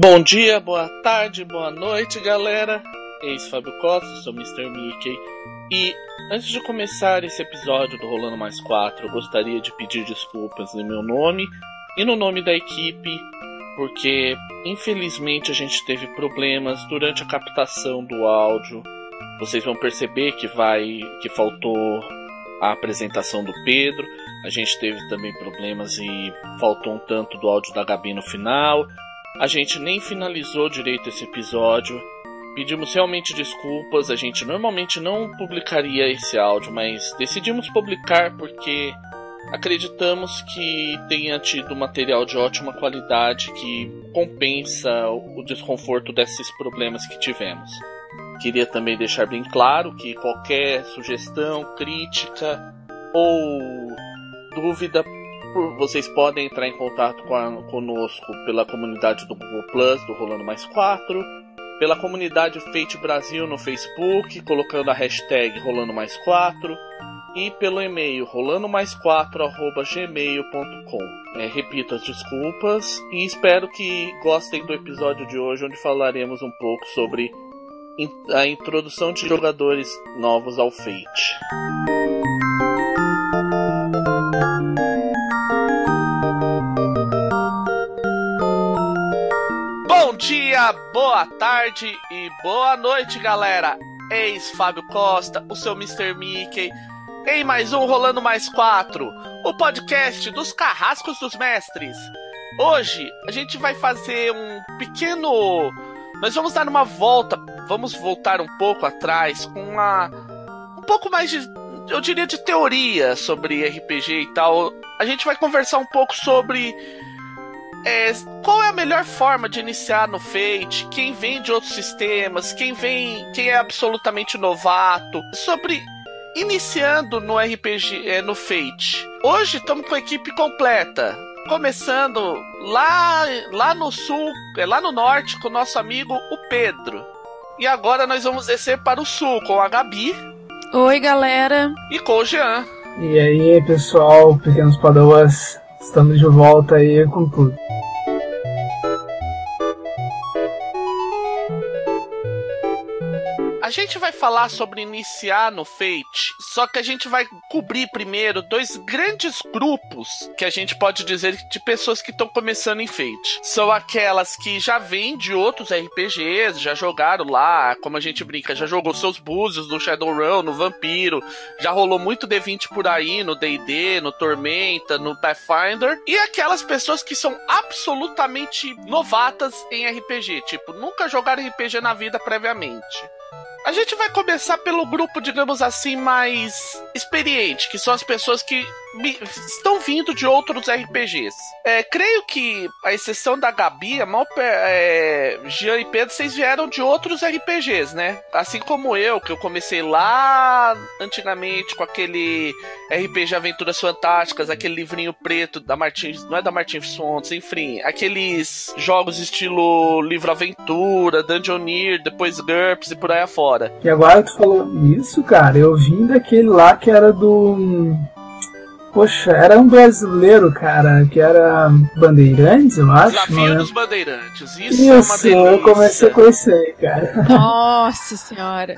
Bom dia, boa tarde, boa noite, galera. Eis Fábio Costa, sou Mr. Mickey. E antes de começar esse episódio do Rolando Mais 4, eu gostaria de pedir desculpas em meu nome e no nome da equipe, porque infelizmente a gente teve problemas durante a captação do áudio. Vocês vão perceber que vai que faltou a apresentação do Pedro. A gente teve também problemas e faltou um tanto do áudio da Gabi no final. A gente nem finalizou direito esse episódio. Pedimos realmente desculpas. A gente normalmente não publicaria esse áudio, mas decidimos publicar porque acreditamos que tenha tido material de ótima qualidade que compensa o desconforto desses problemas que tivemos. Queria também deixar bem claro que qualquer sugestão, crítica ou dúvida vocês podem entrar em contato a, conosco pela comunidade do Google Plus, do Rolando Mais 4, pela comunidade Fate Brasil no Facebook, colocando a hashtag Rolando Mais 4, e pelo e-mail rolando mais 4 gmail.com. É, repito as desculpas e espero que gostem do episódio de hoje, onde falaremos um pouco sobre a introdução de jogadores novos ao Fate. Boa tarde e boa noite, galera! Eis Fábio Costa, o seu Mr. Mickey, em mais um Rolando Mais 4, o podcast dos carrascos dos mestres. Hoje a gente vai fazer um pequeno. Nós vamos dar uma volta, vamos voltar um pouco atrás com uma. um pouco mais de. eu diria de teoria sobre RPG e tal. A gente vai conversar um pouco sobre é, qual é a melhor forma de iniciar no Fate? Quem vem de outros sistemas? Quem vem, quem é absolutamente novato? Sobre iniciando no RPG, é, no Fate. Hoje estamos com a equipe completa. Começando lá, lá no sul, é, lá no norte, com o nosso amigo o Pedro. E agora nós vamos descer para o sul com a Gabi. Oi, galera. E com o Jean. E aí, pessoal, pequenos padoas, estamos de volta aí com tudo. A gente vai falar sobre iniciar no Fate, só que a gente vai cobrir primeiro dois grandes grupos que a gente pode dizer de pessoas que estão começando em Fate. São aquelas que já vêm de outros RPGs, já jogaram lá, como a gente brinca, já jogou seus búzios no Shadowrun, no Vampiro, já rolou muito D20 por aí, no D&D, no Tormenta, no Pathfinder, e aquelas pessoas que são absolutamente novatas em RPG, tipo, nunca jogaram RPG na vida previamente. A gente vai começar pelo grupo, digamos assim, mais experiente, que são as pessoas que estão vindo de outros RPGs. É, creio que, a exceção da Gabi, a maior, é, Jean e Pedro, vocês vieram de outros RPGs, né? Assim como eu, que eu comecei lá antigamente com aquele RPG Aventuras Fantásticas, aquele livrinho preto da Martins, não é da Martins Fontes, enfim, aqueles jogos estilo livro aventura, Dungeoneer, depois GURPS e por aí afora. E agora tu falou isso, cara, eu vim daquele lá que era do Poxa, era um brasileiro, cara, que era Bandeirantes, eu acho. Desafio dos Bandeirantes. Isso, Isso é uma delícia. eu comecei a conhecer, cara. Nossa senhora.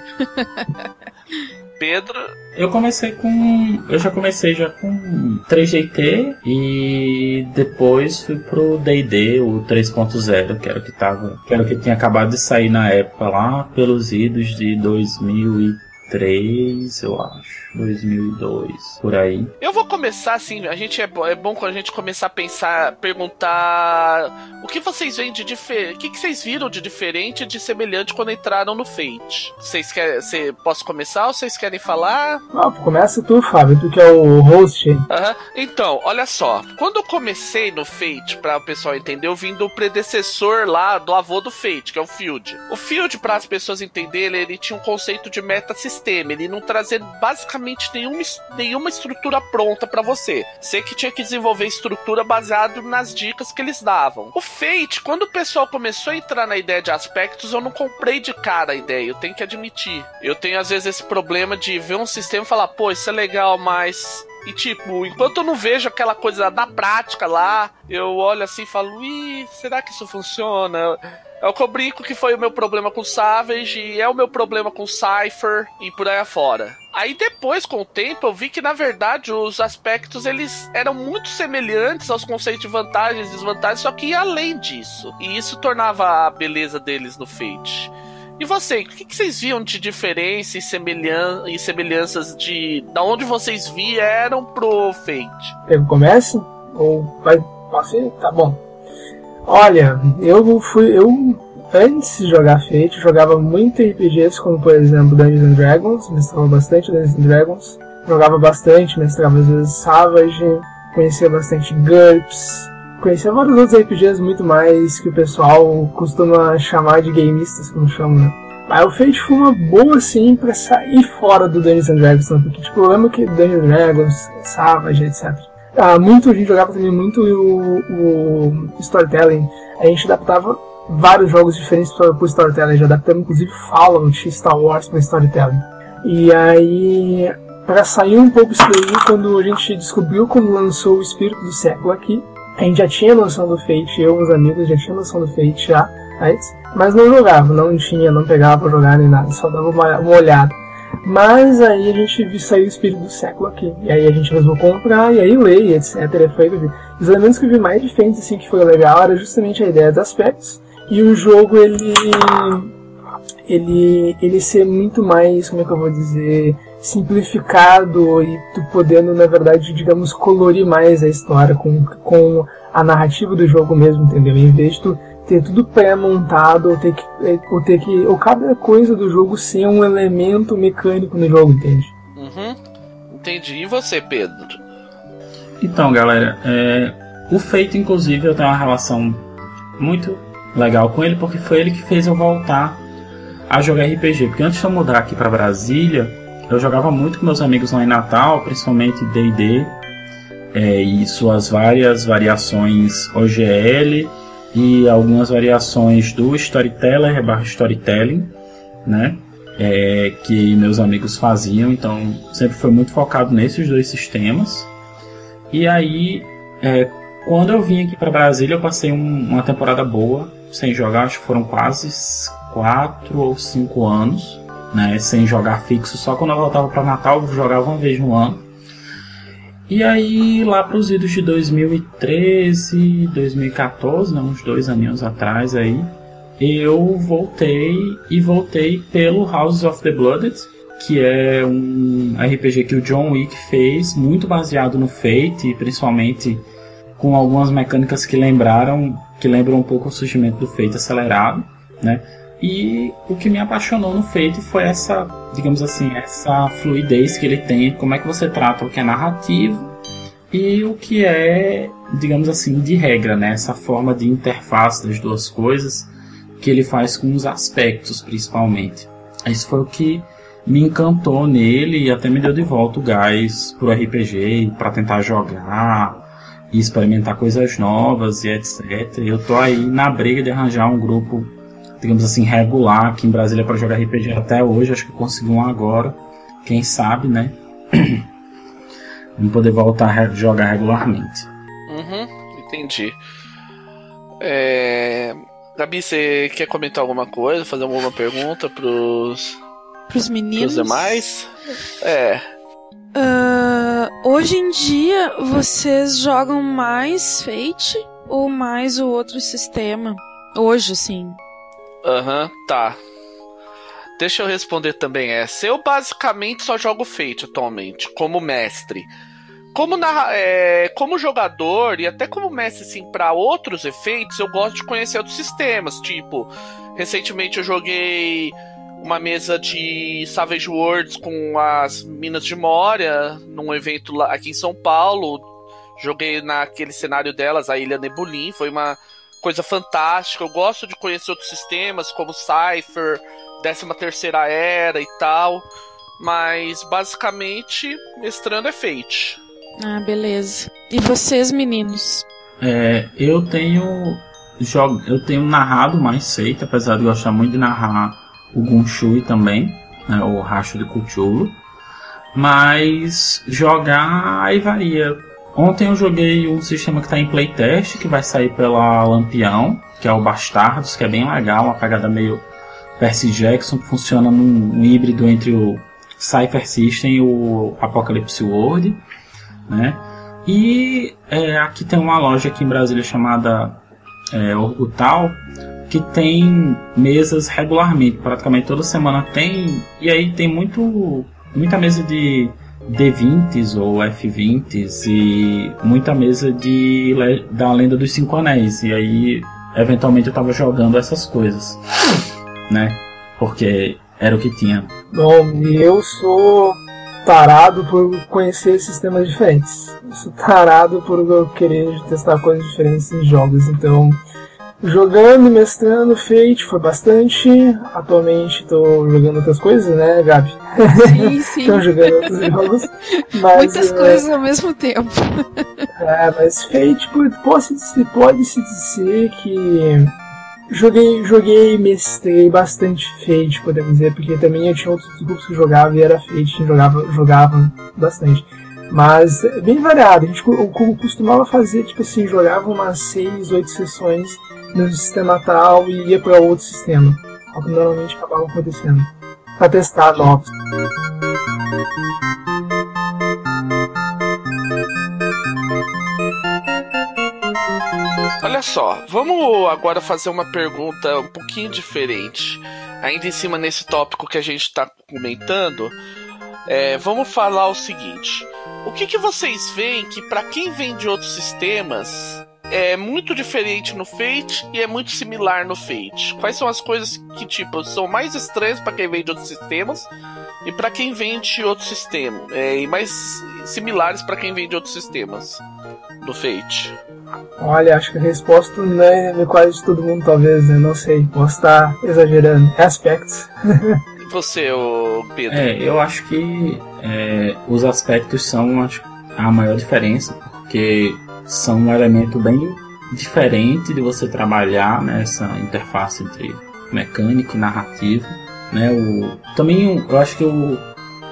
Pedro. Eu comecei com. Eu já comecei já com 3GT e depois fui pro DD, o 3.0, que era o que tava. Que era o que tinha acabado de sair na época lá, pelos idos de 2003, eu acho. 2002, por aí. Eu vou começar assim, a gente é, bo é bom quando a gente começar a pensar, perguntar o que vocês veem de diferente, o que, que vocês viram de diferente e de semelhante quando entraram no Fate? Vocês querem, cê, posso começar ou vocês querem falar? Ah, começa tu, Fábio, tu que é o host. Uhum. Então, olha só, quando eu comecei no Fate, para o pessoal entender, eu vim do predecessor lá do avô do Fate, que é o Field. O Field, para as pessoas entenderem, ele tinha um conceito de meta-sistema, ele não trazia basicamente nenhuma, nenhuma estrutura pronta para você. Você que tinha que desenvolver estrutura baseado nas dicas que eles davam. O Fate, quando o pessoal começou a entrar na ideia de aspectos, eu não comprei de cara a ideia, eu tenho que admitir. Eu tenho às vezes esse problema de ver um sistema e falar, pô, isso é legal, mas E tipo, enquanto eu não vejo aquela coisa da prática lá, eu olho assim e falo, ih, será que isso funciona? É o que eu brinco que foi o meu problema com Savage, e é o meu problema com Cypher e por aí afora. Aí depois, com o tempo, eu vi que na verdade os aspectos eles eram muito semelhantes aos conceitos de vantagens e desvantagens, só que ia além disso. E isso tornava a beleza deles no Fate. E você, o que, vocês viam de diferença e, semelhan e semelhanças de da onde vocês vieram pro Fate? Eu começo? Ou vai. Posso ir? Tá bom. Olha, eu fui. Eu, antes de jogar Fate, jogava muito RPGs, como por exemplo Dungeons and Dragons, mestrava bastante Dungeons and Dragons, jogava bastante, mestrava às vezes Savage, conhecia bastante GURPS, conhecia vários outros RPGs muito mais que o pessoal costuma chamar de gameistas, como chamam, né? Mas o Fate foi uma boa, assim, pra sair fora do Dungeons and Dragons, né? porque, tipo, o problema é que Dungeons and Dragons, Savage, etc ah, muito, a gente jogava também muito o, o storytelling. A gente adaptava vários jogos diferentes para o storytelling. Já adaptamos inclusive Fallout Star Wars para storytelling. E aí, para sair um pouco isso daí, quando a gente descobriu quando lançou o Espírito do Século aqui, a gente já tinha noção do Fate, eu e os amigos já tinha noção do Fate já antes, mas não jogava, não tinha, não pegava pra jogar nem nada, só dava uma, uma olhada. Mas aí a gente sair o espírito do século aqui. E aí a gente resolveu comprar, e aí lei, etc. Foi, os elementos que eu vi mais diferentes, assim, que foi legal, era justamente a ideia dos aspectos. E o jogo, ele. Ele, ele ser muito mais, como é que eu vou dizer, simplificado e tu podendo, na verdade, digamos, colorir mais a história com, com a narrativa do jogo mesmo, entendeu? Em vez de tu ter tudo pré-montado ou ter que é, ou ter que ou cada coisa do jogo ser um elemento mecânico no jogo, entende? Uhum. Entendi. E você, Pedro? Então, galera, é, o Feito, inclusive, eu tenho uma relação muito legal com ele porque foi ele que fez eu voltar a jogar RPG. Porque antes de eu mudar aqui para Brasília, eu jogava muito com meus amigos lá em Natal, principalmente D&D é, e suas várias variações OGL e algumas variações do Storyteller barra Storytelling, né? É, que meus amigos faziam, então sempre foi muito focado nesses dois sistemas. E aí, é, quando eu vim aqui para Brasília, eu passei um, uma temporada boa sem jogar, acho que foram quase quatro ou cinco anos, né, sem jogar fixo. Só quando eu voltava para Natal, eu jogava uma vez no ano. E aí, lá para os idos de 2013, 2014, né, uns dois aninhos atrás aí, eu voltei e voltei pelo House of the Blooded, que é um RPG que o John Wick fez, muito baseado no Fate, principalmente com algumas mecânicas que lembraram, que lembram um pouco o surgimento do Fate acelerado, né? E o que me apaixonou no Fate foi essa, digamos assim, essa fluidez que ele tem, como é que você trata o que é narrativo e o que é, digamos assim, de regra, né? Essa forma de interface das duas coisas que ele faz com os aspectos, principalmente. Isso foi o que me encantou nele e até me deu de volta o gás pro RPG para tentar jogar e experimentar coisas novas e etc. Eu tô aí na briga de arranjar um grupo digamos assim, regular aqui em Brasília para jogar RPG até hoje. Acho que consegui um agora. Quem sabe, né? Vamos poder voltar a jogar regularmente. Uhum, entendi. É... Gabi, você quer comentar alguma coisa? Fazer alguma pergunta pros. Pros meninos? Pros demais? É. Uh, hoje em dia, vocês jogam mais Fate ou mais o outro sistema? Hoje, sim. Aham, uhum, tá. Deixa eu responder também essa. Eu basicamente só jogo Fate atualmente, como mestre. Como, na, é, como jogador e até como mestre assim, para outros efeitos, eu gosto de conhecer outros sistemas. Tipo, recentemente eu joguei uma mesa de Savage Worlds com as Minas de Moria, num evento lá, aqui em São Paulo. Joguei naquele cenário delas, a Ilha Nebulin. Foi uma coisa fantástica. Eu gosto de conhecer outros sistemas, como Cypher, 13 terceira era e tal. Mas basicamente, mestrando é Fate. Ah, beleza. E vocês, meninos? É, eu tenho jogo, eu tenho narrado mais Fate, apesar de gostar muito de narrar o Gunshui também, né, o Racho de Cthulhu. Mas jogar aí varia. Ontem eu joguei um sistema que está em playtest, que vai sair pela Lampião, que é o Bastardos, que é bem legal, uma pegada meio Percy Jackson, que funciona num, híbrido entre o Cypher System e o Apocalypse World, né? E é, aqui tem uma loja aqui em Brasília chamada é, que tem mesas regularmente, praticamente toda semana tem, e aí tem muito muita mesa de D20s ou F20s e muita mesa de da Lenda dos Cinco Anéis. E aí, eventualmente, eu tava jogando essas coisas, né? Porque era o que tinha. Bom, eu sou tarado por conhecer sistemas diferentes. Eu sou tarado por querer testar coisas diferentes em jogos, então Jogando, mestrando, Fate foi bastante. Atualmente estou jogando outras coisas, né, Gabi? Sim, sim. Estou jogando outros jogos. Mas, Muitas é, coisas ao mesmo tempo. É, mas Fate pode-se pode -se dizer que joguei, joguei mestrei bastante Fate, podemos dizer, porque também eu tinha outros grupos que jogavam e era Fate, jogava, jogava bastante. Mas é bem variado, a gente costumava fazer, tipo assim, jogava umas 6, 8 sessões no sistema tal e ia para outro sistema. O que normalmente acabava acontecendo. Para testar novos. Olha só, vamos agora fazer uma pergunta um pouquinho diferente. Ainda em cima nesse tópico que a gente está comentando, é, vamos falar o seguinte: o que, que vocês veem que para quem vem de outros sistemas é muito diferente no Fate e é muito similar no Fate. Quais são as coisas que, tipo, são mais estranhas para quem vem de outros sistemas e para quem vem de outro sistema? É, e mais similares para quem vem de outros sistemas do Fate? Olha, acho que a resposta não é quase de todo mundo, talvez, né? Não sei, posso estar exagerando. É aspectos. Você, Pedro? É, eu acho que é, os aspectos são acho, a maior diferença, porque são um elemento bem diferente de você trabalhar nessa interface entre mecânica e narrativa. Né? O, também eu acho que o,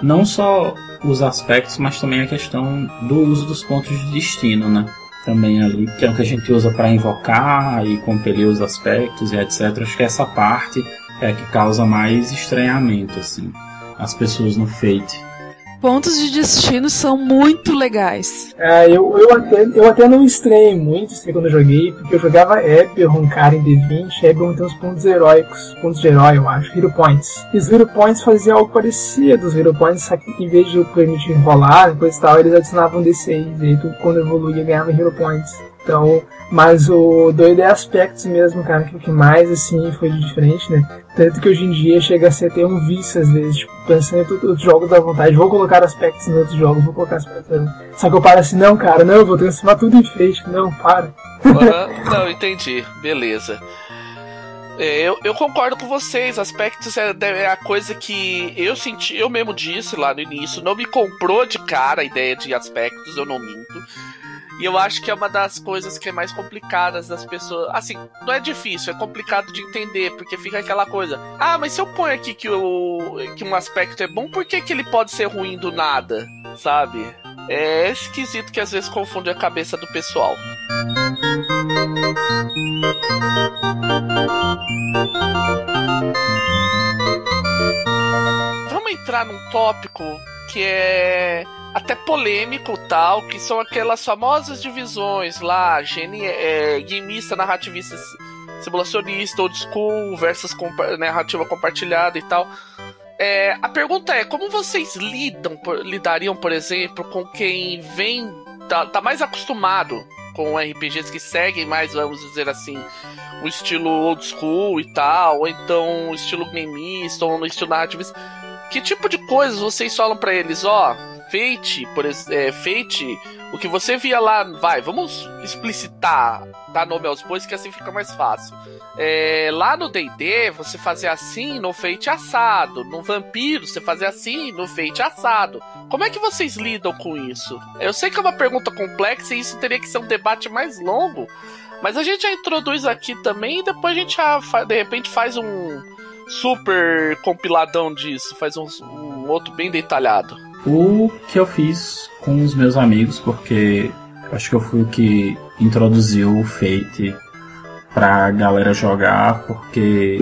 não só os aspectos, mas também a questão do uso dos pontos de destino, né? Também ali, que é o que a gente usa para invocar e compelir os aspectos e etc. Acho que essa parte é a que causa mais estranhamento, assim, as pessoas no Fate pontos de destino são muito legais. É, eu, eu, até, eu até não estranhei muito assim, quando eu joguei, porque eu jogava Eberron, cara, em D20, Eberron tem uns pontos heróicos, pontos de herói, eu acho, Hero Points. E os Hero Points faziam algo parecido, os Hero Points, só que em vez de permitir enrolar, depois tal, eles adicionavam D6, e aí tu, quando evoluía, ganhava Hero Points. Então, mas o doido é aspectos mesmo, cara, que o que mais, assim, foi de diferente, né? Tanto que hoje em dia chega a ser até um vício, às vezes, tipo, pensando em outros jogos da vontade, vou colocar aspectos em outros jogos, vou colocar aspectos. Só que eu paro assim, não, cara, não, eu vou transformar tudo em feixe, não, para. Uhum, não, entendi, beleza. É, eu, eu concordo com vocês, aspectos é, é, a coisa que eu senti, eu mesmo disse lá no início, não me comprou de cara a ideia de aspectos, eu não minto. E eu acho que é uma das coisas que é mais complicadas das pessoas. Assim, não é difícil, é complicado de entender, porque fica aquela coisa. Ah, mas se eu ponho aqui que, o, que um aspecto é bom, por que, que ele pode ser ruim do nada? Sabe? É esquisito que às vezes confunde a cabeça do pessoal. Vamos entrar num tópico que é até polêmico tal, que são aquelas famosas divisões lá, é, gameista, narrativista, simulacionista, old school versus compa narrativa compartilhada e tal. É, a pergunta é, como vocês lidam, por, lidariam, por exemplo, com quem vem, tá, tá mais acostumado com RPGs que seguem mais, vamos dizer assim, o estilo old school e tal, ou então o estilo gameista, ou no estilo narrativista. Que tipo de coisas vocês falam para eles, ó, oh, Fate, por é, Fate, o que você via lá, vai, vamos explicitar, dar nome aos bois que assim fica mais fácil. É, lá no D&D, você fazia assim no Fate assado, no Vampiro você fazia assim no Fate assado. Como é que vocês lidam com isso? Eu sei que é uma pergunta complexa e isso teria que ser um debate mais longo, mas a gente já introduz aqui também e depois a gente já, de repente faz um super compiladão disso, faz um, um outro bem detalhado. O que eu fiz com os meus amigos, porque acho que eu fui o que introduziu o Fate pra galera jogar, porque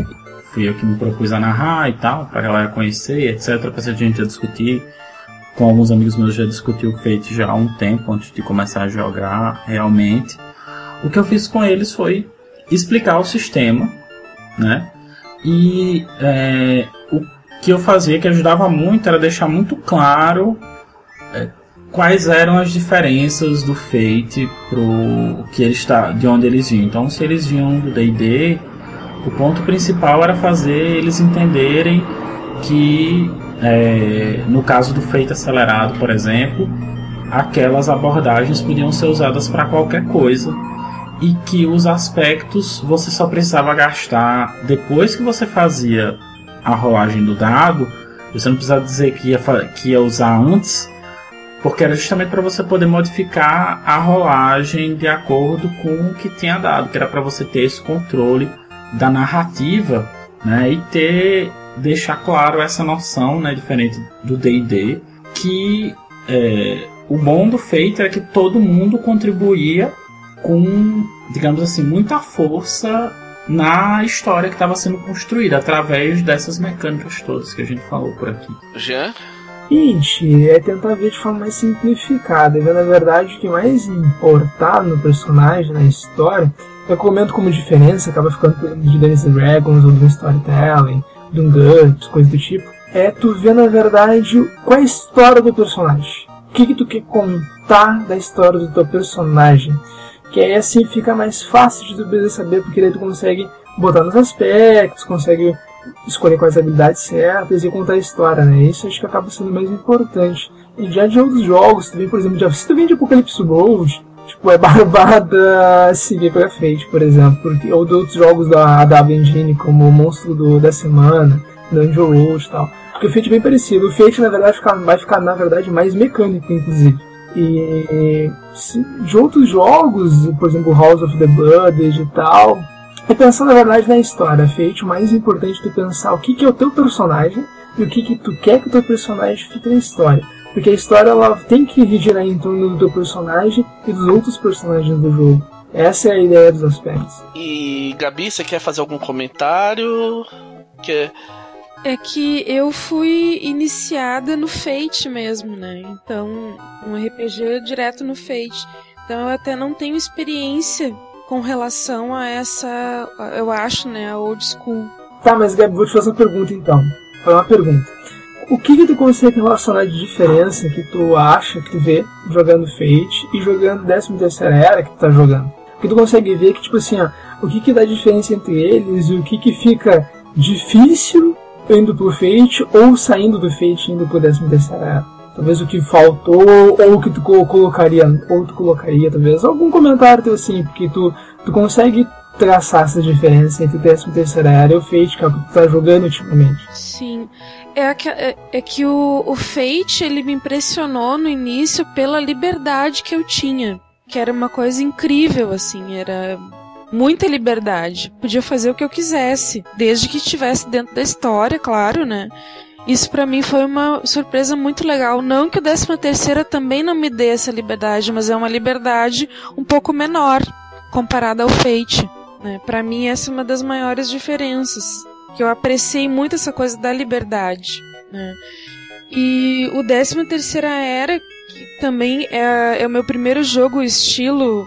fui eu que me propus a narrar e tal, pra galera conhecer, etc. Pra a gente discutir. Com alguns amigos meus já discutiu o Fate já há um tempo antes de começar a jogar realmente. O que eu fiz com eles foi explicar o sistema, né? E é, que eu fazia que ajudava muito era deixar muito claro é, quais eram as diferenças do Fate pro que ele está, de onde eles vinham. Então, se eles vinham do D&D, o ponto principal era fazer eles entenderem que, é, no caso do Fate acelerado, por exemplo, aquelas abordagens podiam ser usadas para qualquer coisa e que os aspectos você só precisava gastar depois que você fazia a rolagem do dado. Você não precisava dizer que ia, que ia usar antes, porque era justamente para você poder modificar a rolagem de acordo com o que tinha dado, que era para você ter esse controle da narrativa, né, e ter deixar claro essa noção, né, diferente do D&D, que é, o bom do feito é que todo mundo contribuía com, digamos assim, muita força na história que estava sendo construída através dessas mecânicas todas que a gente falou por aqui. Jean? Gente, é tentar ver de forma mais simplificada, ver na verdade o que mais importar no personagem, na história, eu comento como diferença, acaba ficando de Dungeons Dragons ou do Storytelling, de um GURPS, coisa do tipo, é tu ver na verdade qual é a história do personagem. O que, que tu quer contar da história do teu personagem que aí assim fica mais fácil de tu saber, porque daí tu consegue botar nos aspectos, consegue escolher quais habilidades certas e contar a história, né? Isso acho que acaba sendo mais importante. E já de outros jogos, tu vem, por exemplo, se tu vem de Apocalipse Gold, tipo, é barbada seguir pra frente, por exemplo, porque, ou de outros jogos da AW Engine, como o Monstro do, da Semana, Dungeon Road e tal. Porque o Fate é bem parecido. O Fate, na verdade, fica, vai ficar, na verdade, mais mecânico, inclusive. E de outros jogos, por exemplo, House of the Blood e tal, é pensar na verdade na história. Fate, o mais importante é pensar o que, que é o teu personagem e o que, que tu quer que o teu personagem fique na história. Porque a história ela tem que girar em torno do teu personagem e dos outros personagens do jogo. Essa é a ideia dos aspectos. E Gabi, você quer fazer algum comentário? Quer é que eu fui iniciada no Fate mesmo, né? Então, um RPG direto no Fate. Então eu até não tenho experiência com relação a essa, eu acho, né, a old school. Tá, mas Gabi, vou te fazer uma pergunta então. Foi uma pergunta. O que, que tu consegue relacionar de diferença que tu acha, que tu vê jogando Fate e jogando 13 terceira era que tu tá jogando? Que tu consegue ver que, tipo assim, ó, o que que dá diferença entre eles e o que que fica difícil indo pro Fate ou saindo do Fate indo pro 13 terceira Talvez o que faltou ou o que tu colocaria ou tu colocaria talvez algum comentário teu assim, porque tu, tu consegue traçar essa diferença entre 13 terceira era e o Fate que é o que tu tá jogando ultimamente. Sim. É que, é, é que o, o Fate ele me impressionou no início pela liberdade que eu tinha. Que era uma coisa incrível, assim, era muita liberdade. Podia fazer o que eu quisesse, desde que estivesse dentro da história, claro, né? Isso para mim foi uma surpresa muito legal. Não que o 13 terceira também não me dê essa liberdade, mas é uma liberdade um pouco menor comparada ao Fate. Né? Para mim essa é uma das maiores diferenças. Que eu apreciei muito essa coisa da liberdade. Né? E o 13 terceira era que também é, é o meu primeiro jogo estilo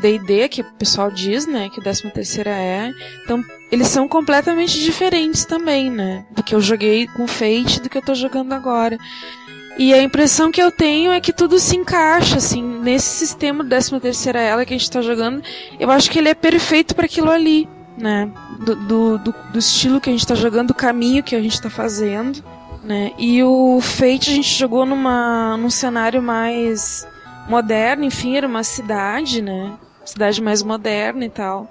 D&D, uh, que o pessoal diz, né, que o 13 terceira é. Então, eles são completamente diferentes também, né, do que eu joguei com Fate do que eu tô jogando agora. E a impressão que eu tenho é que tudo se encaixa, assim, nesse sistema do 13 terceira ela que a gente tá jogando. Eu acho que ele é perfeito para aquilo ali, né, do, do, do, do estilo que a gente tá jogando, do caminho que a gente tá fazendo, né. E o Fate a gente jogou numa, num cenário mais moderna, enfim, era uma cidade, né? Cidade mais moderna e tal.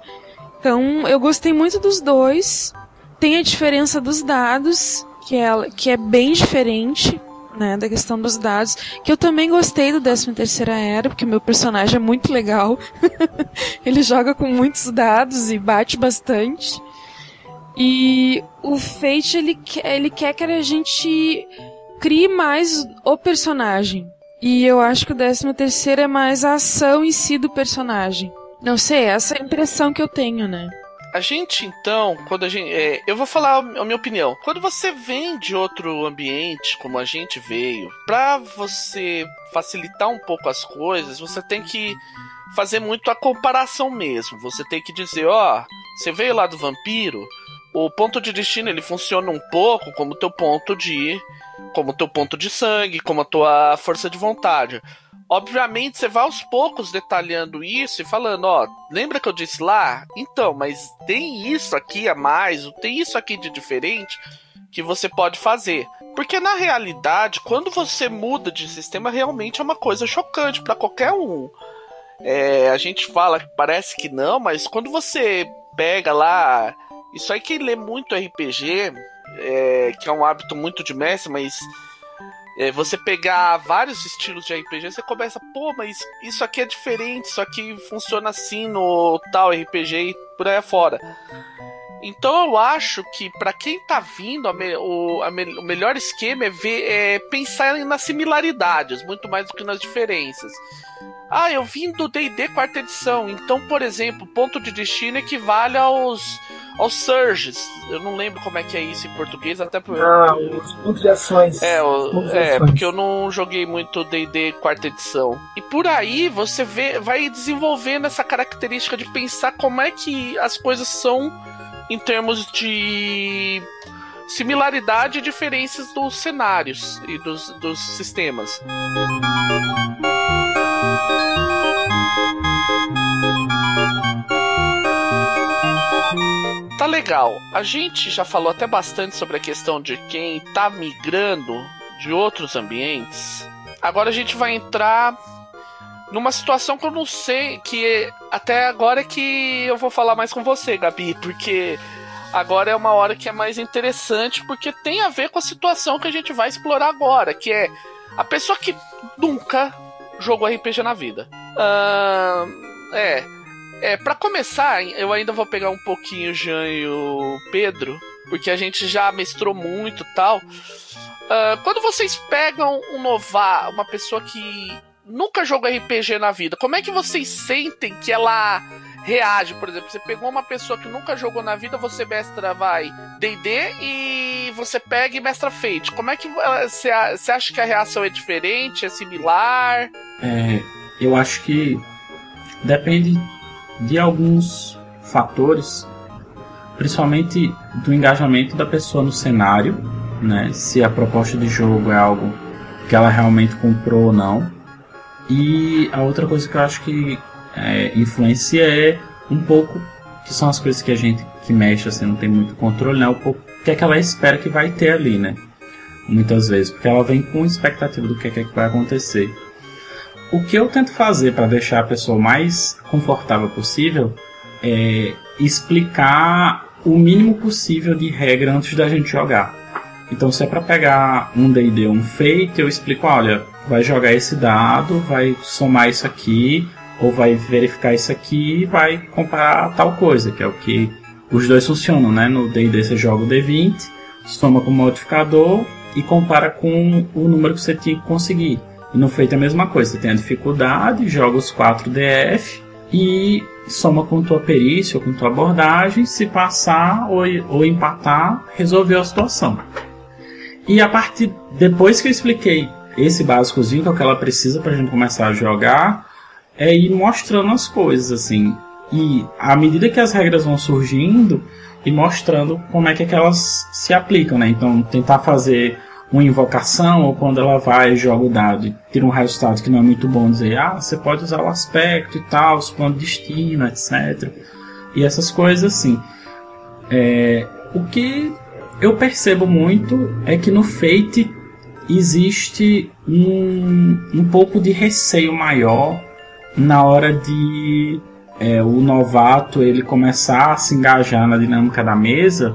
Então, eu gostei muito dos dois. Tem a diferença dos dados, que é, que é bem diferente, né, da questão dos dados, que eu também gostei do 13 terceira era, porque meu personagem é muito legal. ele joga com muitos dados e bate bastante. E o Fate, ele, ele quer que a gente crie mais o personagem. E eu acho que o décimo terceiro é mais a ação em si do personagem. Não sei, essa é a impressão que eu tenho, né? A gente, então, quando a gente. É, eu vou falar a minha opinião. Quando você vem de outro ambiente, como a gente veio, pra você facilitar um pouco as coisas, você tem que fazer muito a comparação mesmo. Você tem que dizer, ó, você veio lá do vampiro, o ponto de destino ele funciona um pouco como teu ponto de como teu ponto de sangue, como a tua força de vontade. Obviamente, você vai aos poucos detalhando isso e falando, ó, lembra que eu disse lá? Então, mas tem isso aqui a mais, tem isso aqui de diferente que você pode fazer. Porque na realidade, quando você muda de sistema, realmente é uma coisa chocante para qualquer um. É, a gente fala que parece que não, mas quando você pega lá. Isso aí quem lê muito RPG, é, que é um hábito muito de mestre, mas é, você pegar vários estilos de RPG, você começa, pô, mas isso aqui é diferente, isso aqui funciona assim no tal RPG e por aí afora. Então eu acho que para quem tá vindo, me, o, me, o, melhor esquema é, ver, é pensar nas similaridades, muito mais do que nas diferenças. Ah, eu vim do D&D quarta edição, então, por exemplo, ponto de destino equivale aos aos surges. Eu não lembro como é que é isso em português, até por. Ah, os pontos de ações. É, o, é ações. porque eu não joguei muito DD quarta edição. E por aí você vê, vai desenvolvendo essa característica de pensar como é que as coisas são em termos de similaridade e diferenças dos cenários e dos, dos sistemas. Tá legal. A gente já falou até bastante sobre a questão de quem tá migrando de outros ambientes. Agora a gente vai entrar numa situação que eu não sei, que até agora é que eu vou falar mais com você, Gabi, porque agora é uma hora que é mais interessante, porque tem a ver com a situação que a gente vai explorar agora, que é a pessoa que nunca jogou RPG na vida. Uh, é é, para começar, eu ainda vou pegar um pouquinho o Jean e o Pedro, porque a gente já mestrou muito tal. Uh, quando vocês pegam um novar, uma pessoa que nunca jogou RPG na vida, como é que vocês sentem que ela reage? Por exemplo, você pegou uma pessoa que nunca jogou na vida, você mestra, vai, D&D e você pega e mestra Fate. Como é que você, você acha que a reação é diferente, é similar? É, eu acho que depende de alguns fatores, principalmente do engajamento da pessoa no cenário, né? Se a proposta de jogo é algo que ela realmente comprou ou não. E a outra coisa que eu acho que é, influencia é um pouco que são as coisas que a gente que mexe assim não tem muito controle, né? Um pouco o que é que ela espera que vai ter ali, né? Muitas vezes, porque ela vem com expectativa do que é que vai acontecer. O que eu tento fazer para deixar a pessoa mais confortável possível é explicar o mínimo possível de regra antes da gente jogar. Então, se é para pegar um D&D, um feito, eu explico, olha, vai jogar esse dado, vai somar isso aqui, ou vai verificar isso aqui e vai comparar tal coisa, que é o que os dois funcionam, né? No D&D você joga o D20, soma com o modificador e compara com o número que você tinha que conseguir. E no feito é a mesma coisa, você tem a dificuldade, joga os 4 DF e soma com tua perícia ou com tua abordagem, se passar ou, ou empatar, resolveu a situação. E a partir depois que eu expliquei esse básicozinho que é o que ela precisa para a gente começar a jogar, é ir mostrando as coisas assim. E à medida que as regras vão surgindo, e mostrando como é que, é que elas se aplicam, né? Então tentar fazer uma invocação, ou quando ela vai joga o dado e tira um resultado que não é muito bom, dizer, ah, você pode usar o aspecto e tal, os planos de destino, etc. E essas coisas assim. É, o que eu percebo muito é que no Fate existe um, um pouco de receio maior na hora de é, o novato ele começar a se engajar na dinâmica da mesa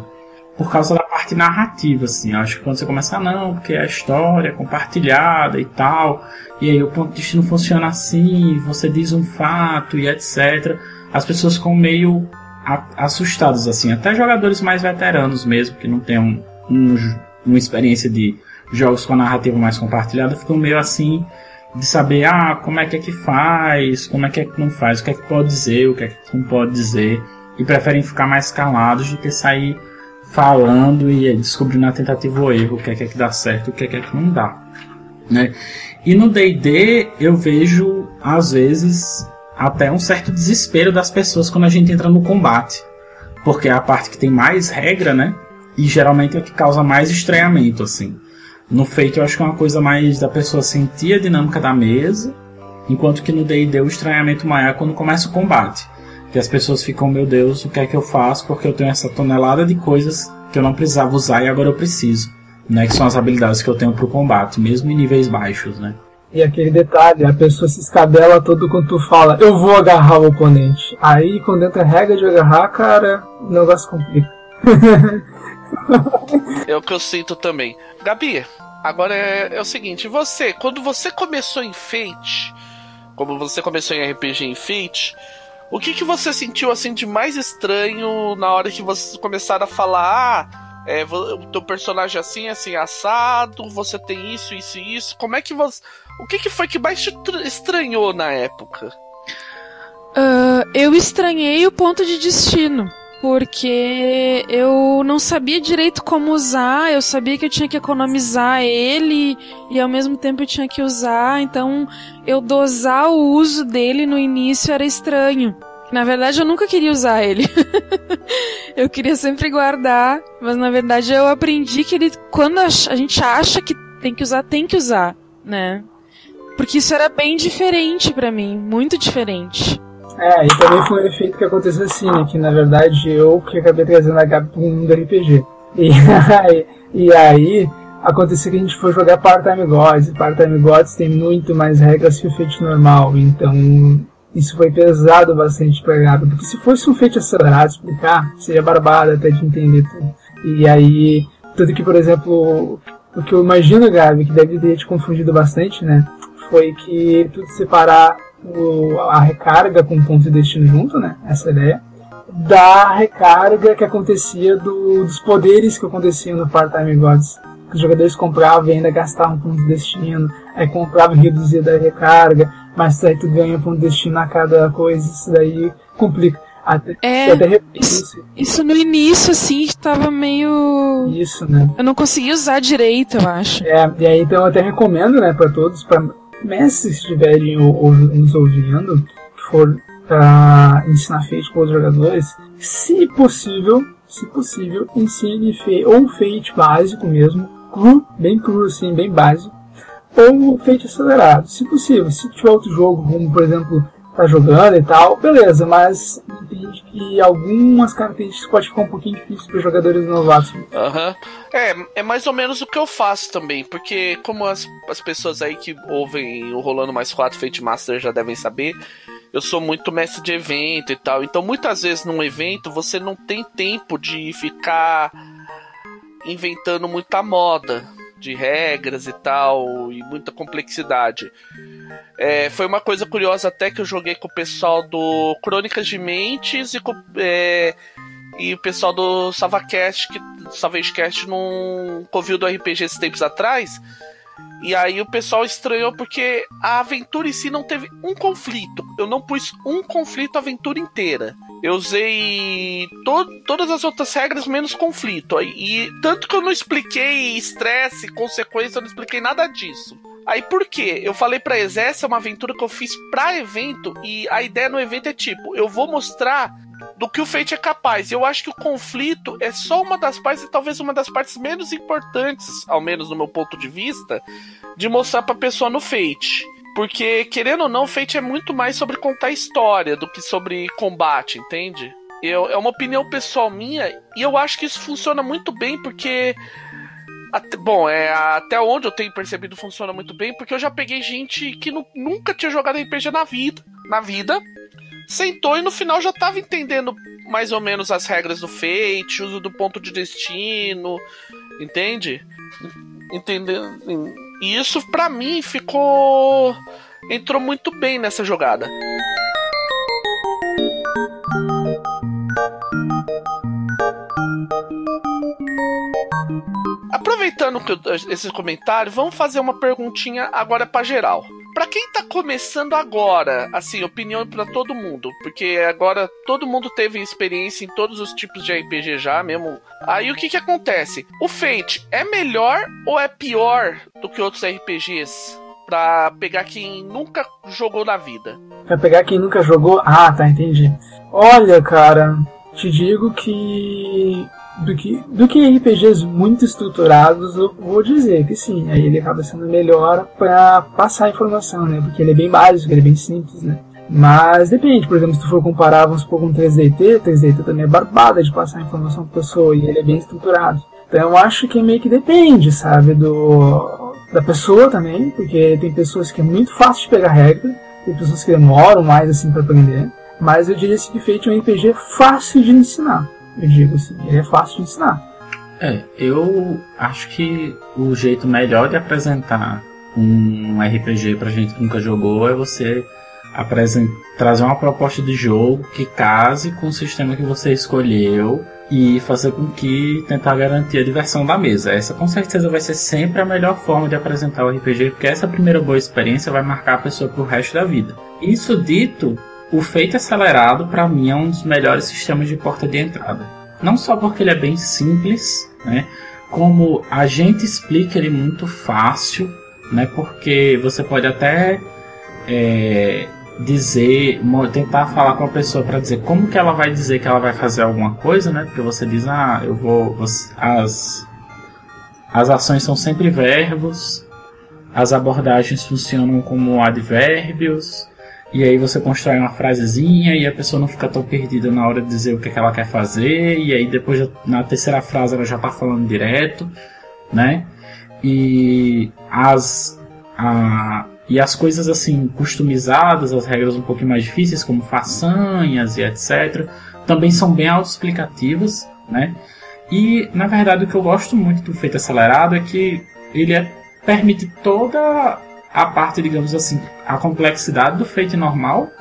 por causa da parte narrativa, assim. Acho que quando você começa, ah, não, porque a história é compartilhada e tal, e aí o ponto de vista não funciona assim, você diz um fato e etc. As pessoas ficam meio assustadas, assim. Até jogadores mais veteranos mesmo, que não têm um, um, uma experiência de jogos com a narrativa mais compartilhada ficam meio assim de saber ah, como é que é que faz, como é que é que não faz, o que é que pode dizer, o que é que não pode dizer, e preferem ficar mais calados do que sair falando e descobrindo a tentativa ou erro, o que é que, é que dá certo, o que é que, é que não dá. Né? E no D&D eu vejo às vezes até um certo desespero das pessoas quando a gente entra no combate, porque é a parte que tem mais regra, né? E geralmente é que causa mais estranhamento, assim. No Fate eu acho que é uma coisa mais da pessoa sentir a dinâmica da mesa, enquanto que no D&D o estranhamento maior é quando começa o combate. Que as pessoas ficam, meu Deus, o que é que eu faço? Porque eu tenho essa tonelada de coisas que eu não precisava usar e agora eu preciso. Né, que são as habilidades que eu tenho pro combate, mesmo em níveis baixos, né? E aquele detalhe, a pessoa se escabela todo quando tu fala, eu vou agarrar o oponente. Aí quando entra a regra de agarrar, cara, o negócio complica. é o que eu sinto também. Gabi, agora é, é o seguinte, você, quando você começou em Fate, como você começou em RPG em Fate, o que, que você sentiu assim de mais estranho na hora que vocês começaram a falar, ah, é, o teu personagem é assim, assim, assado, você tem isso, isso e isso. Como é que você. O que, que foi que mais te estranhou na época? Uh, eu estranhei o ponto de destino porque eu não sabia direito como usar, eu sabia que eu tinha que economizar ele e ao mesmo tempo eu tinha que usar, então eu dosar o uso dele no início era estranho. Na verdade, eu nunca queria usar ele. eu queria sempre guardar, mas na verdade eu aprendi que ele, quando a gente acha que tem que usar, tem que usar, né? Porque isso era bem diferente para mim, muito diferente. É, e também foi um efeito que aconteceu assim, né? Que na verdade eu que acabei trazendo a Gabi pro mundo do RPG. E aí, e aí aconteceu que a gente foi jogar Part-Time Gods. E Part-Time Gods tem muito mais regras que o feito normal. Então isso foi pesado bastante pra Gabi. Porque se fosse um feito acelerado explicar, seria barbado até de entender tudo. E aí, tudo que, por exemplo, o que eu imagino, Gabi, que deve ter te confundido bastante, né? Foi que tudo separar o, a recarga com ponto de destino junto, né? Essa é ideia. Da recarga que acontecia do, dos poderes que aconteciam no Part-Time Gods. Os jogadores compravam e ainda gastavam ponto de destino, aí compravam e reduzia da recarga, mas aí tu ganha ponto de destino a cada coisa, isso daí complica. Até, é, até isso, isso, no início, assim, estava meio. Isso, né? Eu não conseguia usar direito, eu acho. É, e aí então eu até recomendo, né, pra todos, pra mestres estiverem nos ouvindo, for para ensinar Fate para os jogadores, se possível, se possível, ensine Fate, ou Fate básico mesmo, cru, bem cru assim, bem básico, ou Fate acelerado, se possível. Se tiver outro jogo, como por exemplo tá jogando e tal, beleza, mas entende que algumas características pode ficar um pouquinho difícil para jogadores novatos. Aham. Uhum. É, é mais ou menos o que eu faço também, porque como as, as pessoas aí que ouvem o Rolando Mais 4 Fate Master já devem saber, eu sou muito mestre de evento e tal, então muitas vezes num evento você não tem tempo de ficar inventando muita moda de regras e tal, e muita complexidade. É, foi uma coisa curiosa até que eu joguei com o pessoal do Crônicas de Mentes e com, é, e o pessoal do Savacast, que Savagecast num covil do RPG esses tempos atrás. E aí o pessoal estranhou porque a aventura em si não teve um conflito. Eu não pus um conflito a aventura inteira. Eu usei to todas as outras regras menos conflito. E tanto que eu não expliquei estresse, consequência, eu não expliquei nada disso. Aí por quê? Eu falei pra Ex, essa é uma aventura que eu fiz pra evento e a ideia no evento é tipo, eu vou mostrar do que o Fate é capaz. Eu acho que o conflito é só uma das partes, e talvez uma das partes menos importantes, ao menos no meu ponto de vista, de mostrar pra pessoa no Fate. Porque, querendo ou não, Fate é muito mais sobre contar história do que sobre combate, entende? Eu, é uma opinião pessoal minha, e eu acho que isso funciona muito bem, porque. Até, bom, é, até onde eu tenho percebido funciona muito bem, porque eu já peguei gente que nunca tinha jogado RPG na vida, na vida, sentou e no final já tava entendendo mais ou menos as regras do Fate, uso do ponto de destino, entende? Entendendo? E isso para mim ficou entrou muito bem nessa jogada. aproveitando que eu, esse comentário, vamos fazer uma perguntinha agora para geral. Para quem tá começando agora, assim, opinião para todo mundo, porque agora todo mundo teve experiência em todos os tipos de RPG já, mesmo. Aí o que que acontece? O Fate é melhor ou é pior do que outros RPGs? Pra pegar quem nunca jogou na vida. Pra pegar quem nunca jogou? Ah, tá, entendi. Olha, cara, te digo que do que, do que RPGs muito estruturados, eu vou dizer que sim, aí ele acaba sendo melhor para passar informação, né? Porque ele é bem básico, ele é bem simples, né? Mas depende, por exemplo, se tu for comparar, vamos supor, com 3DT, 3DT também é barbada de passar informação pra pessoa e ele é bem estruturado. Então eu acho que meio que depende, sabe, do da pessoa também, porque tem pessoas que é muito fácil de pegar regra, tem pessoas que demoram mais assim para aprender, mas eu diria que Fate é um RPG fácil de ensinar. Eu digo assim, ele é fácil de ensinar. É, eu acho que o jeito melhor de apresentar um RPG pra gente que nunca jogou é você trazer uma proposta de jogo que case com o sistema que você escolheu e fazer com que tentar garantir a diversão da mesa. Essa com certeza vai ser sempre a melhor forma de apresentar o RPG, porque essa primeira boa experiência vai marcar a pessoa pro resto da vida. Isso dito, o feito acelerado, para mim, é um dos melhores sistemas de porta de entrada. Não só porque ele é bem simples, né? Como a gente explica ele muito fácil, né? Porque você pode até é, dizer, tentar falar com a pessoa para dizer como que ela vai dizer que ela vai fazer alguma coisa, né? Porque você diz, ah, eu vou, as as ações são sempre verbos, as abordagens funcionam como advérbios, e aí você constrói uma frasezinha e a pessoa não fica tão perdida na hora de dizer o que, é que ela quer fazer. E aí depois na terceira frase ela já está falando direto, né? E as a, e as coisas assim customizadas, as regras um pouquinho mais difíceis como façanhas e etc, também são bem autoexplicativas, né? E na verdade o que eu gosto muito do feito acelerado é que ele é, permite toda a parte, digamos assim, a complexidade do feito normal.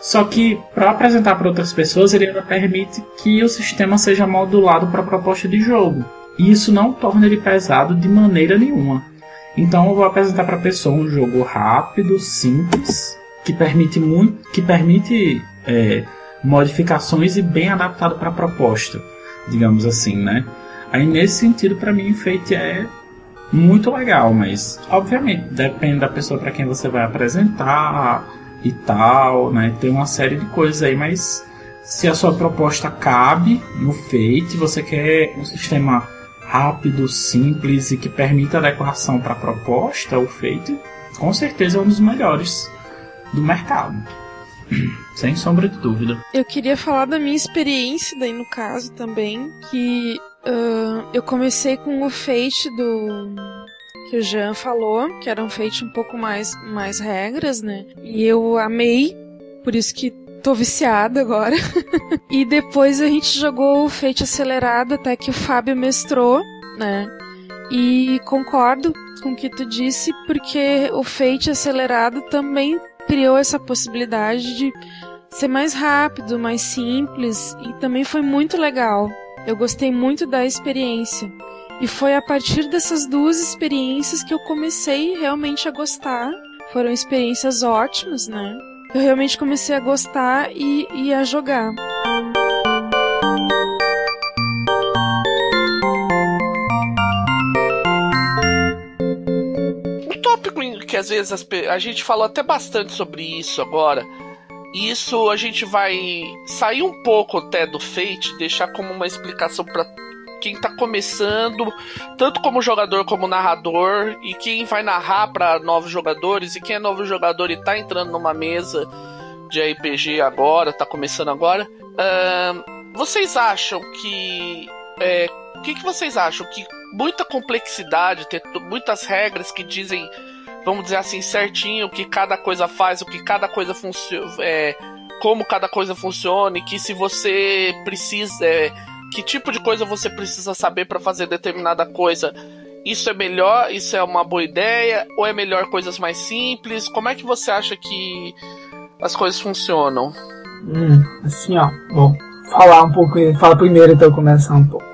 Só que para apresentar para outras pessoas, ele ainda permite que o sistema seja modulado para a proposta de jogo. E isso não torna ele pesado de maneira nenhuma. Então eu vou apresentar para a pessoa um jogo rápido, simples, que permite muito, que permite é, modificações e bem adaptado para a proposta, digamos assim, né? Aí nesse sentido, para mim, Fate é muito legal, mas obviamente depende da pessoa para quem você vai apresentar e tal, né? Tem uma série de coisas aí, mas se a sua proposta cabe no Fate, você quer um sistema rápido, simples e que permita adequação para a proposta, o Fate com certeza é um dos melhores do mercado. Sem sombra de dúvida. Eu queria falar da minha experiência daí no caso também, que Uh, eu comecei com o Fate do que o Jean falou, que era um Fate um pouco mais, mais regras, né? E eu amei, por isso que tô viciada agora. e depois a gente jogou o Fate acelerado até que o Fábio mestrou, né? E concordo com o que tu disse, porque o Fate acelerado também criou essa possibilidade de ser mais rápido, mais simples e também foi muito legal. Eu gostei muito da experiência. E foi a partir dessas duas experiências que eu comecei realmente a gostar. Foram experiências ótimas, né? Eu realmente comecei a gostar e, e a jogar. Um tópico que às vezes a gente falou até bastante sobre isso agora isso a gente vai sair um pouco até do Fate, deixar como uma explicação para quem tá começando, tanto como jogador como narrador, e quem vai narrar para novos jogadores, e quem é novo jogador e tá entrando numa mesa de RPG agora, tá começando agora. Uh, vocês acham que. É, o que, que vocês acham? Que muita complexidade, ter muitas regras que dizem vamos dizer assim, certinho o que cada coisa faz, o que cada coisa funciona, é, como cada coisa funciona, e que se você precisa, é, que tipo de coisa você precisa saber para fazer determinada coisa. Isso é melhor? Isso é uma boa ideia? Ou é melhor coisas mais simples? Como é que você acha que as coisas funcionam? Hum, assim, ó, bom, falar um pouco, fala primeiro então começar um pouco.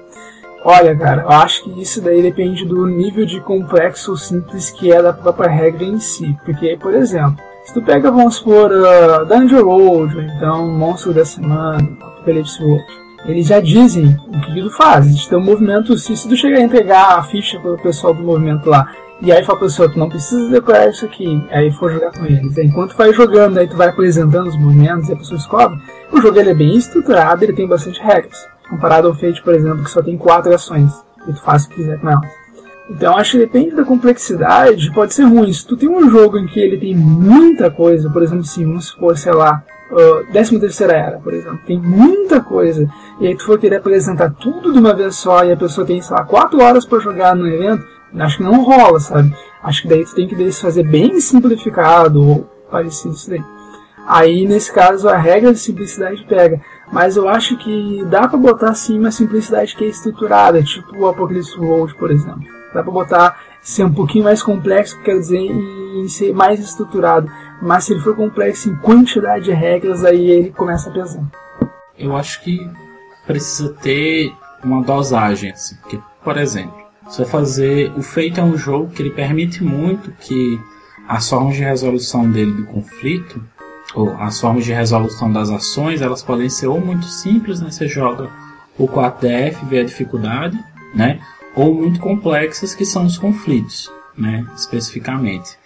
Olha, cara, eu acho que isso daí depende do nível de complexo ou simples que é da própria regra em si. Porque, por exemplo, se tu pega, vamos supor, uh, Dungeon Road, ou então Monstro da Semana, Apocalipse World, eles já dizem o que tu faz. Eles dão um movimento, se, tu chegar a entregar a ficha para o pessoal do movimento lá, e aí fala pra pessoa, tu não precisa decorar isso aqui, aí for jogar com eles. Enquanto vai jogando, aí tu vai apresentando os movimentos e a pessoa descobre, o jogo ele é bem estruturado, ele tem bastante regras. Comparado ao Fate, por exemplo, que só tem quatro ações, e tu faz o que quiser com elas. Então acho que depende da complexidade, pode ser ruim. Se tu tem um jogo em que ele tem muita coisa, por exemplo, se vamos supor, sei lá, uh, 13 terceira era, por exemplo, tem muita coisa, e aí tu for querer apresentar tudo de uma vez só, e a pessoa tem, sei lá, 4 horas para jogar no evento, acho que não rola, sabe? Acho que daí tu tem que fazer bem simplificado, ou parecido isso daí. Aí, nesse caso, a regra de simplicidade pega. Mas eu acho que dá para botar sim uma simplicidade que é estruturada, tipo o Apocalypse World, por exemplo. Dá para botar ser um pouquinho mais complexo, quer dizer, em ser mais estruturado. Mas se ele for complexo em quantidade de regras, aí ele começa a pesar. Eu acho que precisa ter uma dosagem, assim. Porque, por exemplo, você vai fazer. O Feito é um jogo que ele permite muito que as formas de resolução dele do conflito as formas de resolução das ações, elas podem ser ou muito simples, né? Você joga o 4DF, vê a dificuldade, né? Ou muito complexas, que são os conflitos, né? Especificamente.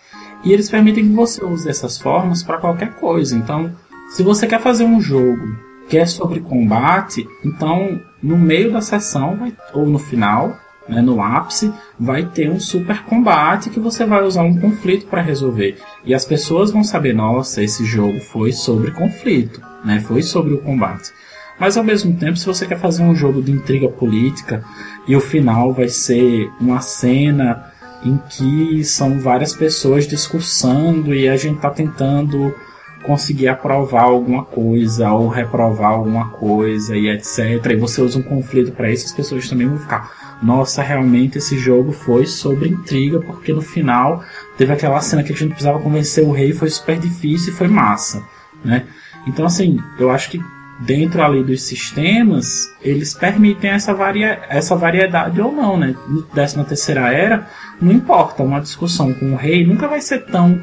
E eles permitem que você use essas formas para qualquer coisa. Então, se você quer fazer um jogo que é sobre combate, então no meio da sessão ou no final né, no ápice, vai ter um super combate que você vai usar um conflito para resolver. E as pessoas vão saber, nossa, esse jogo foi sobre conflito, né, foi sobre o combate. Mas ao mesmo tempo, se você quer fazer um jogo de intriga política e o final vai ser uma cena em que são várias pessoas discursando e a gente está tentando conseguir aprovar alguma coisa ou reprovar alguma coisa e etc. E você usa um conflito para isso, as pessoas também vão ficar nossa, realmente esse jogo foi sobre intriga, porque no final teve aquela cena que a gente precisava convencer o rei, foi super difícil e foi massa, né? Então, assim, eu acho que dentro ali dos sistemas, eles permitem essa, varia essa variedade ou não, né? No 13 terceira era, não importa, uma discussão com o rei nunca vai ser tão,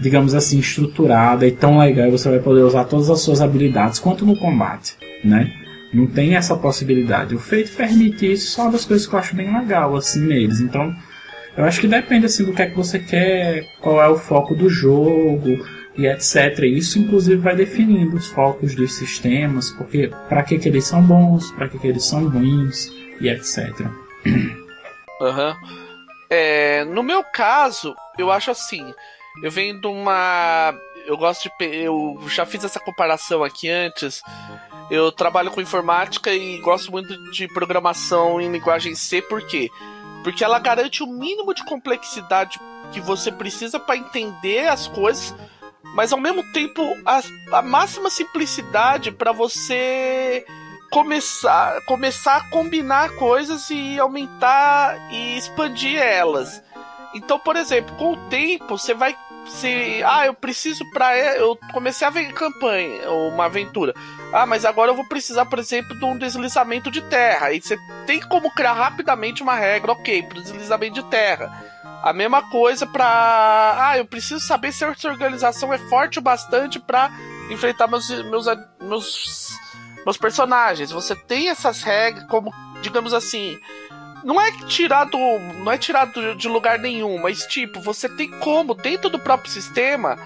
digamos assim, estruturada e tão legal, e você vai poder usar todas as suas habilidades quanto no combate, né? Não tem essa possibilidade. O feito permite isso, só das coisas que eu acho bem legal, assim, neles. Então, eu acho que depende, assim, do que é que você quer, qual é o foco do jogo e etc. Isso, inclusive, vai definindo os focos dos sistemas, porque para que, que eles são bons, para que, que eles são ruins e etc. Uhum. É, no meu caso, eu acho assim, eu venho de uma eu gosto de. Eu já fiz essa comparação aqui antes. Eu trabalho com informática e gosto muito de programação em linguagem C, por quê? Porque ela garante o mínimo de complexidade que você precisa para entender as coisas, mas ao mesmo tempo a, a máxima simplicidade para você começar, começar a combinar coisas e aumentar e expandir elas. Então, por exemplo, com o tempo você vai se ah, eu preciso para eu comecei a ver campanha ou uma aventura. Ah, mas agora eu vou precisar, por exemplo, de um deslizamento de terra. E você tem como criar rapidamente uma regra, OK, para deslizamento de terra. A mesma coisa para ah, eu preciso saber se essa organização é forte o bastante para enfrentar meus meus meus meus personagens. Você tem essas regras como, digamos assim, não é tirado, não é tirado de lugar nenhum, mas tipo, você tem como dentro do próprio sistema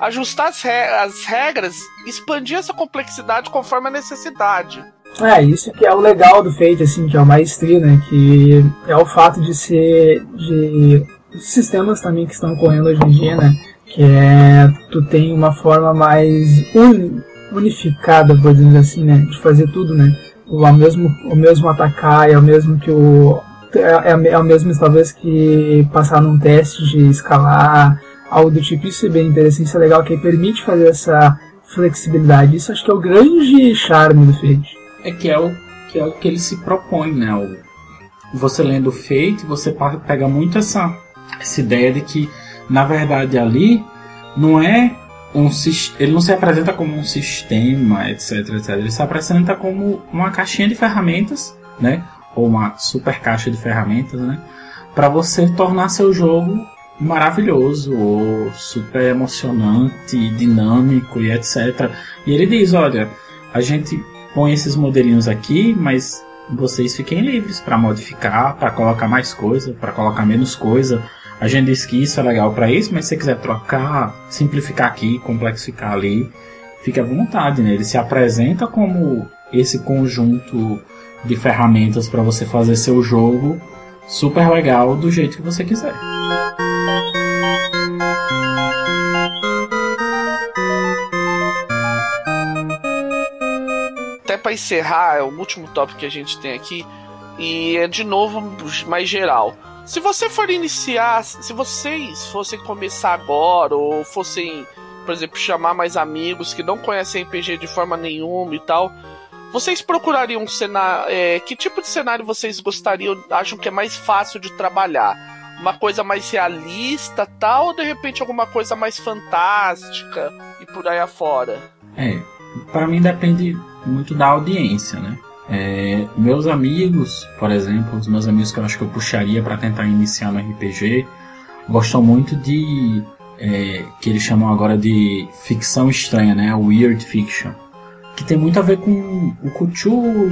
ajustar as, re as regras, expandir essa complexidade conforme a necessidade. É, isso que é o legal do Fate, assim, que é o maestria, né? Que é o fato de ser de sistemas também que estão ocorrendo hoje em dia, né? Que é tu tem uma forma mais un, unificada, por dizer assim, né? De fazer tudo, né? O mesmo, o mesmo atacar, é o mesmo que o. É, é, é o mesmo, talvez, que passar num teste de escalar, algo do tipo. Isso é bem interessante, isso é legal, que permite fazer essa flexibilidade. Isso acho que é o grande charme do Fate. É que é o que, é o que ele se propõe, né? O, você lendo o Fate, você pega muito essa, essa ideia de que, na verdade, ali não é um ele não se apresenta como um sistema, etc, etc. Ele se apresenta como uma caixinha de ferramentas, né? ou uma super caixa de ferramentas, né? Para você tornar seu jogo maravilhoso, ou super emocionante, dinâmico e etc. E ele diz, olha, a gente põe esses modelinhos aqui, mas vocês fiquem livres para modificar, para colocar mais coisa, para colocar menos coisa. A gente diz que isso é legal para isso, mas se você quiser trocar, simplificar aqui, complexificar ali, fique à vontade, né? Ele se apresenta como esse conjunto de ferramentas para você fazer seu jogo super legal do jeito que você quiser. Até para encerrar, é o último tópico que a gente tem aqui e é de novo mais geral. Se você for iniciar, se vocês fossem começar agora ou fossem, por exemplo, chamar mais amigos que não conhecem RPG de forma nenhuma e tal, vocês procurariam um cenário. É, que tipo de cenário vocês gostariam, acham que é mais fácil de trabalhar? Uma coisa mais realista, tal, ou de repente alguma coisa mais fantástica e por aí afora? É, para mim depende muito da audiência, né? É, meus amigos, por exemplo, os meus amigos que eu acho que eu puxaria para tentar iniciar no RPG, gostam muito de é, que eles chamam agora de ficção estranha, né? Weird fiction, que tem muito a ver com o Cthulhu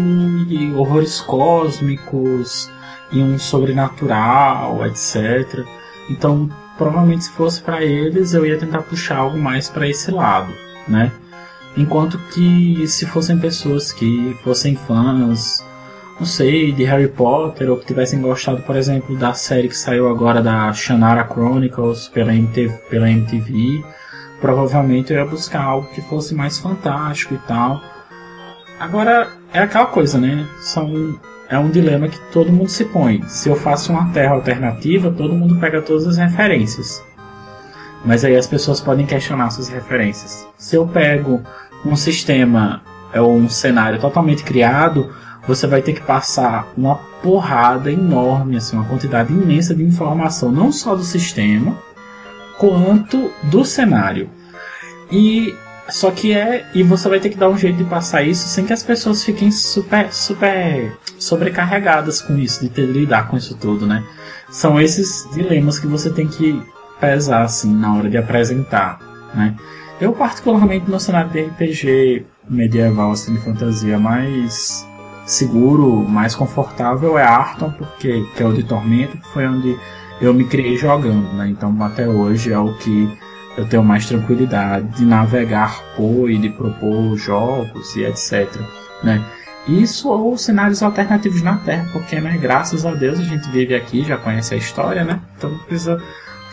e horrores cósmicos e um sobrenatural, etc. Então, provavelmente se fosse para eles, eu ia tentar puxar algo mais para esse lado, né? Enquanto que se fossem pessoas que fossem fãs, não sei, de Harry Potter, ou que tivessem gostado, por exemplo, da série que saiu agora da Shannara Chronicles pela MTV, pela MTV provavelmente eu ia buscar algo que fosse mais fantástico e tal. Agora, é aquela coisa, né? São, é um dilema que todo mundo se põe. Se eu faço uma terra alternativa, todo mundo pega todas as referências. Mas aí as pessoas podem questionar suas referências. Se eu pego um sistema é um cenário totalmente criado, você vai ter que passar uma porrada enorme, assim, uma quantidade imensa de informação, não só do sistema, quanto do cenário. E só que é e você vai ter que dar um jeito de passar isso sem que as pessoas fiquem super super sobrecarregadas com isso, de ter de lidar com isso tudo, né? São esses dilemas que você tem que pesar assim na hora de apresentar, né? Eu, particularmente, no cenário de RPG medieval, assim, de fantasia, mais seguro, mais confortável é Arton, porque que é o de Tormento, que foi onde eu me criei jogando, né? Então, até hoje é o que eu tenho mais tranquilidade de navegar por e de propor jogos e etc, né? Isso ou cenários alternativos na Terra, porque, né, graças a Deus a gente vive aqui, já conhece a história, né? Então não precisa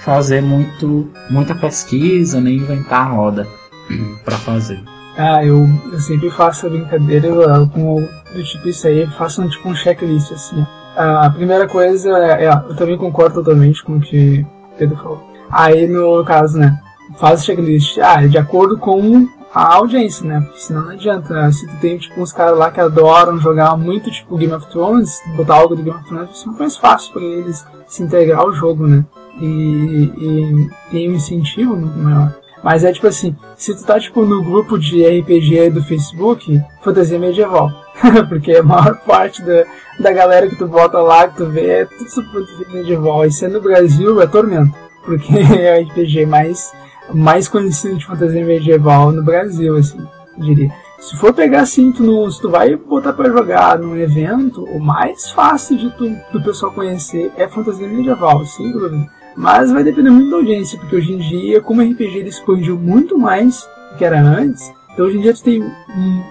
fazer muito, muita pesquisa, nem inventar a roda para fazer. Ah, eu, eu sempre faço a brincadeira com do tipo isso aí, faço um, tipo um checklist assim. A primeira coisa é, é, eu também concordo totalmente com o que o Pedro falou. Aí no caso, né, faz o checklist, ah, de acordo com a audiência, né? Porque senão não adianta. Né? Se tu tem tipo uns caras lá que adoram jogar muito tipo Game of Thrones, botar algo de Game of Thrones ser mais fácil para eles se integrar ao jogo, né? E, e, um incentivo maior. Mas é tipo assim, se tu tá tipo no grupo de RPG do Facebook, fantasia medieval. Porque a maior parte da, da galera que tu bota lá, que tu vê, é tudo sobre fantasia medieval. E sendo no Brasil é tormento. Porque é o RPG mais, mais conhecido de fantasia medieval no Brasil, assim, diria. Se for pegar assim, tu se tu vai botar para jogar num evento, o mais fácil de tu, do pessoal conhecer é fantasia medieval, sem dúvida. Mas vai depender muito da audiência, porque hoje em dia, como o RPG ele expandiu muito mais do que era antes, então hoje em dia tu tem,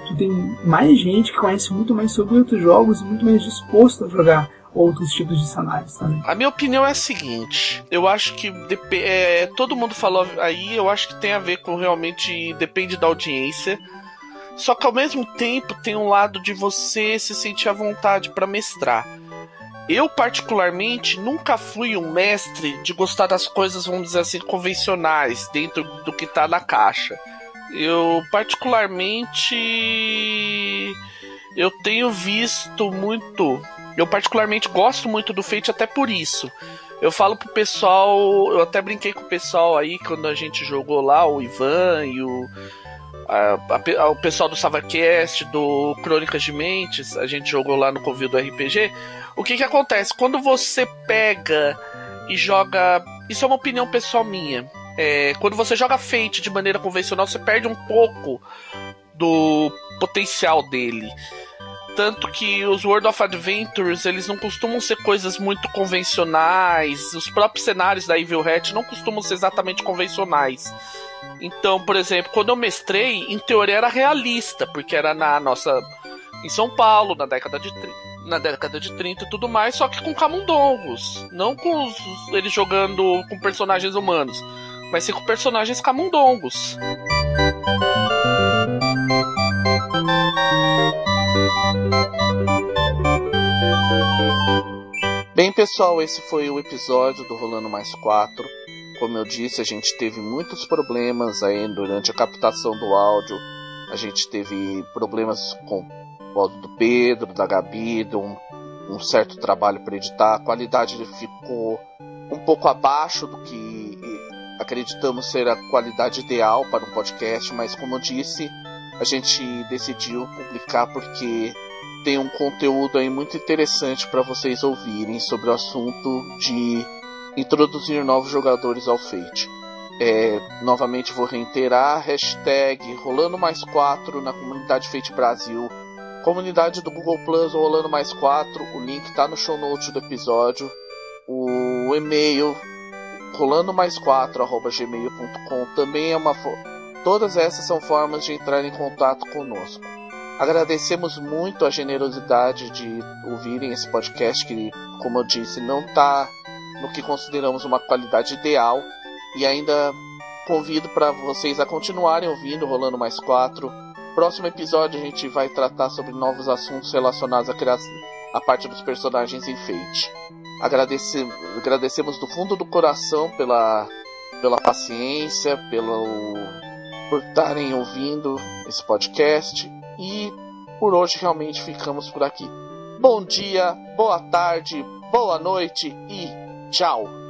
tu tem mais gente que conhece muito mais sobre outros jogos e muito mais disposto a jogar outros tipos de cenários também. A minha opinião é a seguinte: eu acho que é, todo mundo falou aí, eu acho que tem a ver com realmente depende da audiência. Só que ao mesmo tempo tem um lado de você se sentir à vontade para mestrar. Eu, particularmente, nunca fui um mestre de gostar das coisas, vamos dizer assim, convencionais, dentro do que tá na caixa. Eu, particularmente. Eu tenho visto muito. Eu, particularmente, gosto muito do Fate até por isso. Eu falo pro pessoal. Eu até brinquei com o pessoal aí quando a gente jogou lá, o Ivan e o a, a, o pessoal do SavaCast, do Crônicas de Mentes, a gente jogou lá no Convil do RPG. O que que acontece? Quando você pega e joga. Isso é uma opinião pessoal minha. É, quando você joga Fate de maneira convencional, você perde um pouco do potencial dele. Tanto que os World of Adventures, eles não costumam ser coisas muito convencionais. Os próprios cenários da Evil Hat não costumam ser exatamente convencionais. Então, por exemplo, quando eu mestrei, em teoria era realista, porque era na nossa. em São Paulo, na década de 30 na década de 30 e tudo mais, só que com camundongos. Não com os, eles jogando com personagens humanos, mas sim com personagens camundongos. Bem, pessoal, esse foi o episódio do Rolando Mais 4. Como eu disse, a gente teve muitos problemas aí durante a captação do áudio. A gente teve problemas com o áudio do Pedro, da Gabi, de um, um certo trabalho para editar. A qualidade ficou um pouco abaixo do que acreditamos ser a qualidade ideal para um podcast, mas como eu disse, a gente decidiu publicar porque tem um conteúdo aí muito interessante para vocês ouvirem sobre o assunto de introduzir novos jogadores ao Fate. É, novamente vou reiterar, hashtag rolando mais 4 na comunidade Fate Brasil, comunidade do Google Plus rolando mais 4, o link está no show notes do episódio, o e-mail rolando mais 4 arroba gmail.com também é uma todas essas são formas de entrar em contato conosco. Agradecemos muito a generosidade de ouvirem esse podcast que, como eu disse, não está no que consideramos uma qualidade ideal e ainda convido para vocês a continuarem ouvindo Rolando Mais 4. Próximo episódio a gente vai tratar sobre novos assuntos relacionados à criação, à parte dos personagens em. Agradece, agradecemos do fundo do coração pela, pela paciência, pelo, por estarem ouvindo esse podcast e por hoje realmente ficamos por aqui. Bom dia, boa tarde, boa noite e tchau!